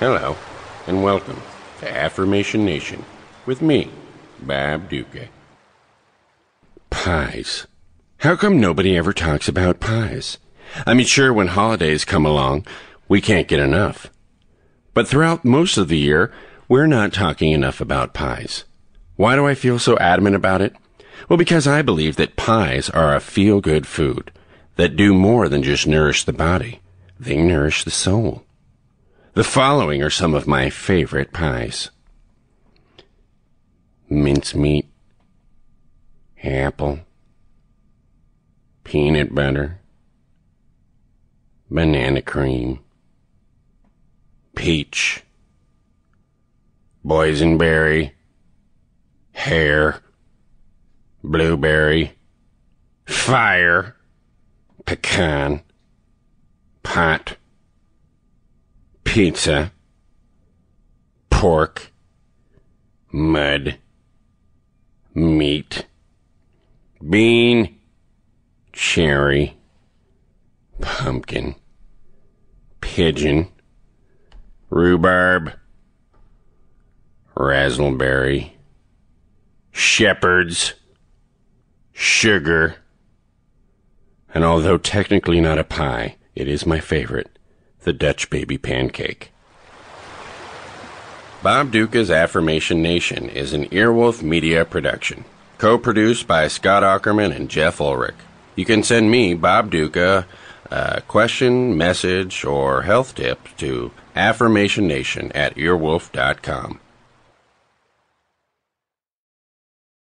Hello, and welcome to Affirmation Nation with me, Bob Ducca. Pies. How come nobody ever talks about pies? I mean, sure, when holidays come along, we can't get enough. But throughout most of the year, we're not talking enough about pies. Why do I feel so adamant about it? Well, because I believe that pies are a feel good food that do more than just nourish the body, they nourish the soul. The following are some of my favorite pies. Mincemeat, apple, peanut butter, banana cream, peach, boysenberry, hair, blueberry, fire, pecan, pot, pizza, pork, mud, meat, bean, cherry, pumpkin, pigeon, rhubarb, raspberry, shepherd's, sugar, and although technically not a pie, it is my favorite, the Dutch baby pancake. Bob Ducca's Affirmation Nation is an Earwolf Media production, co-produced by Scott Aukerman and Jeff Ullrich. You can send me, Bob Ducca, a question, message, or health tip to affirmationnation at earwolf.com.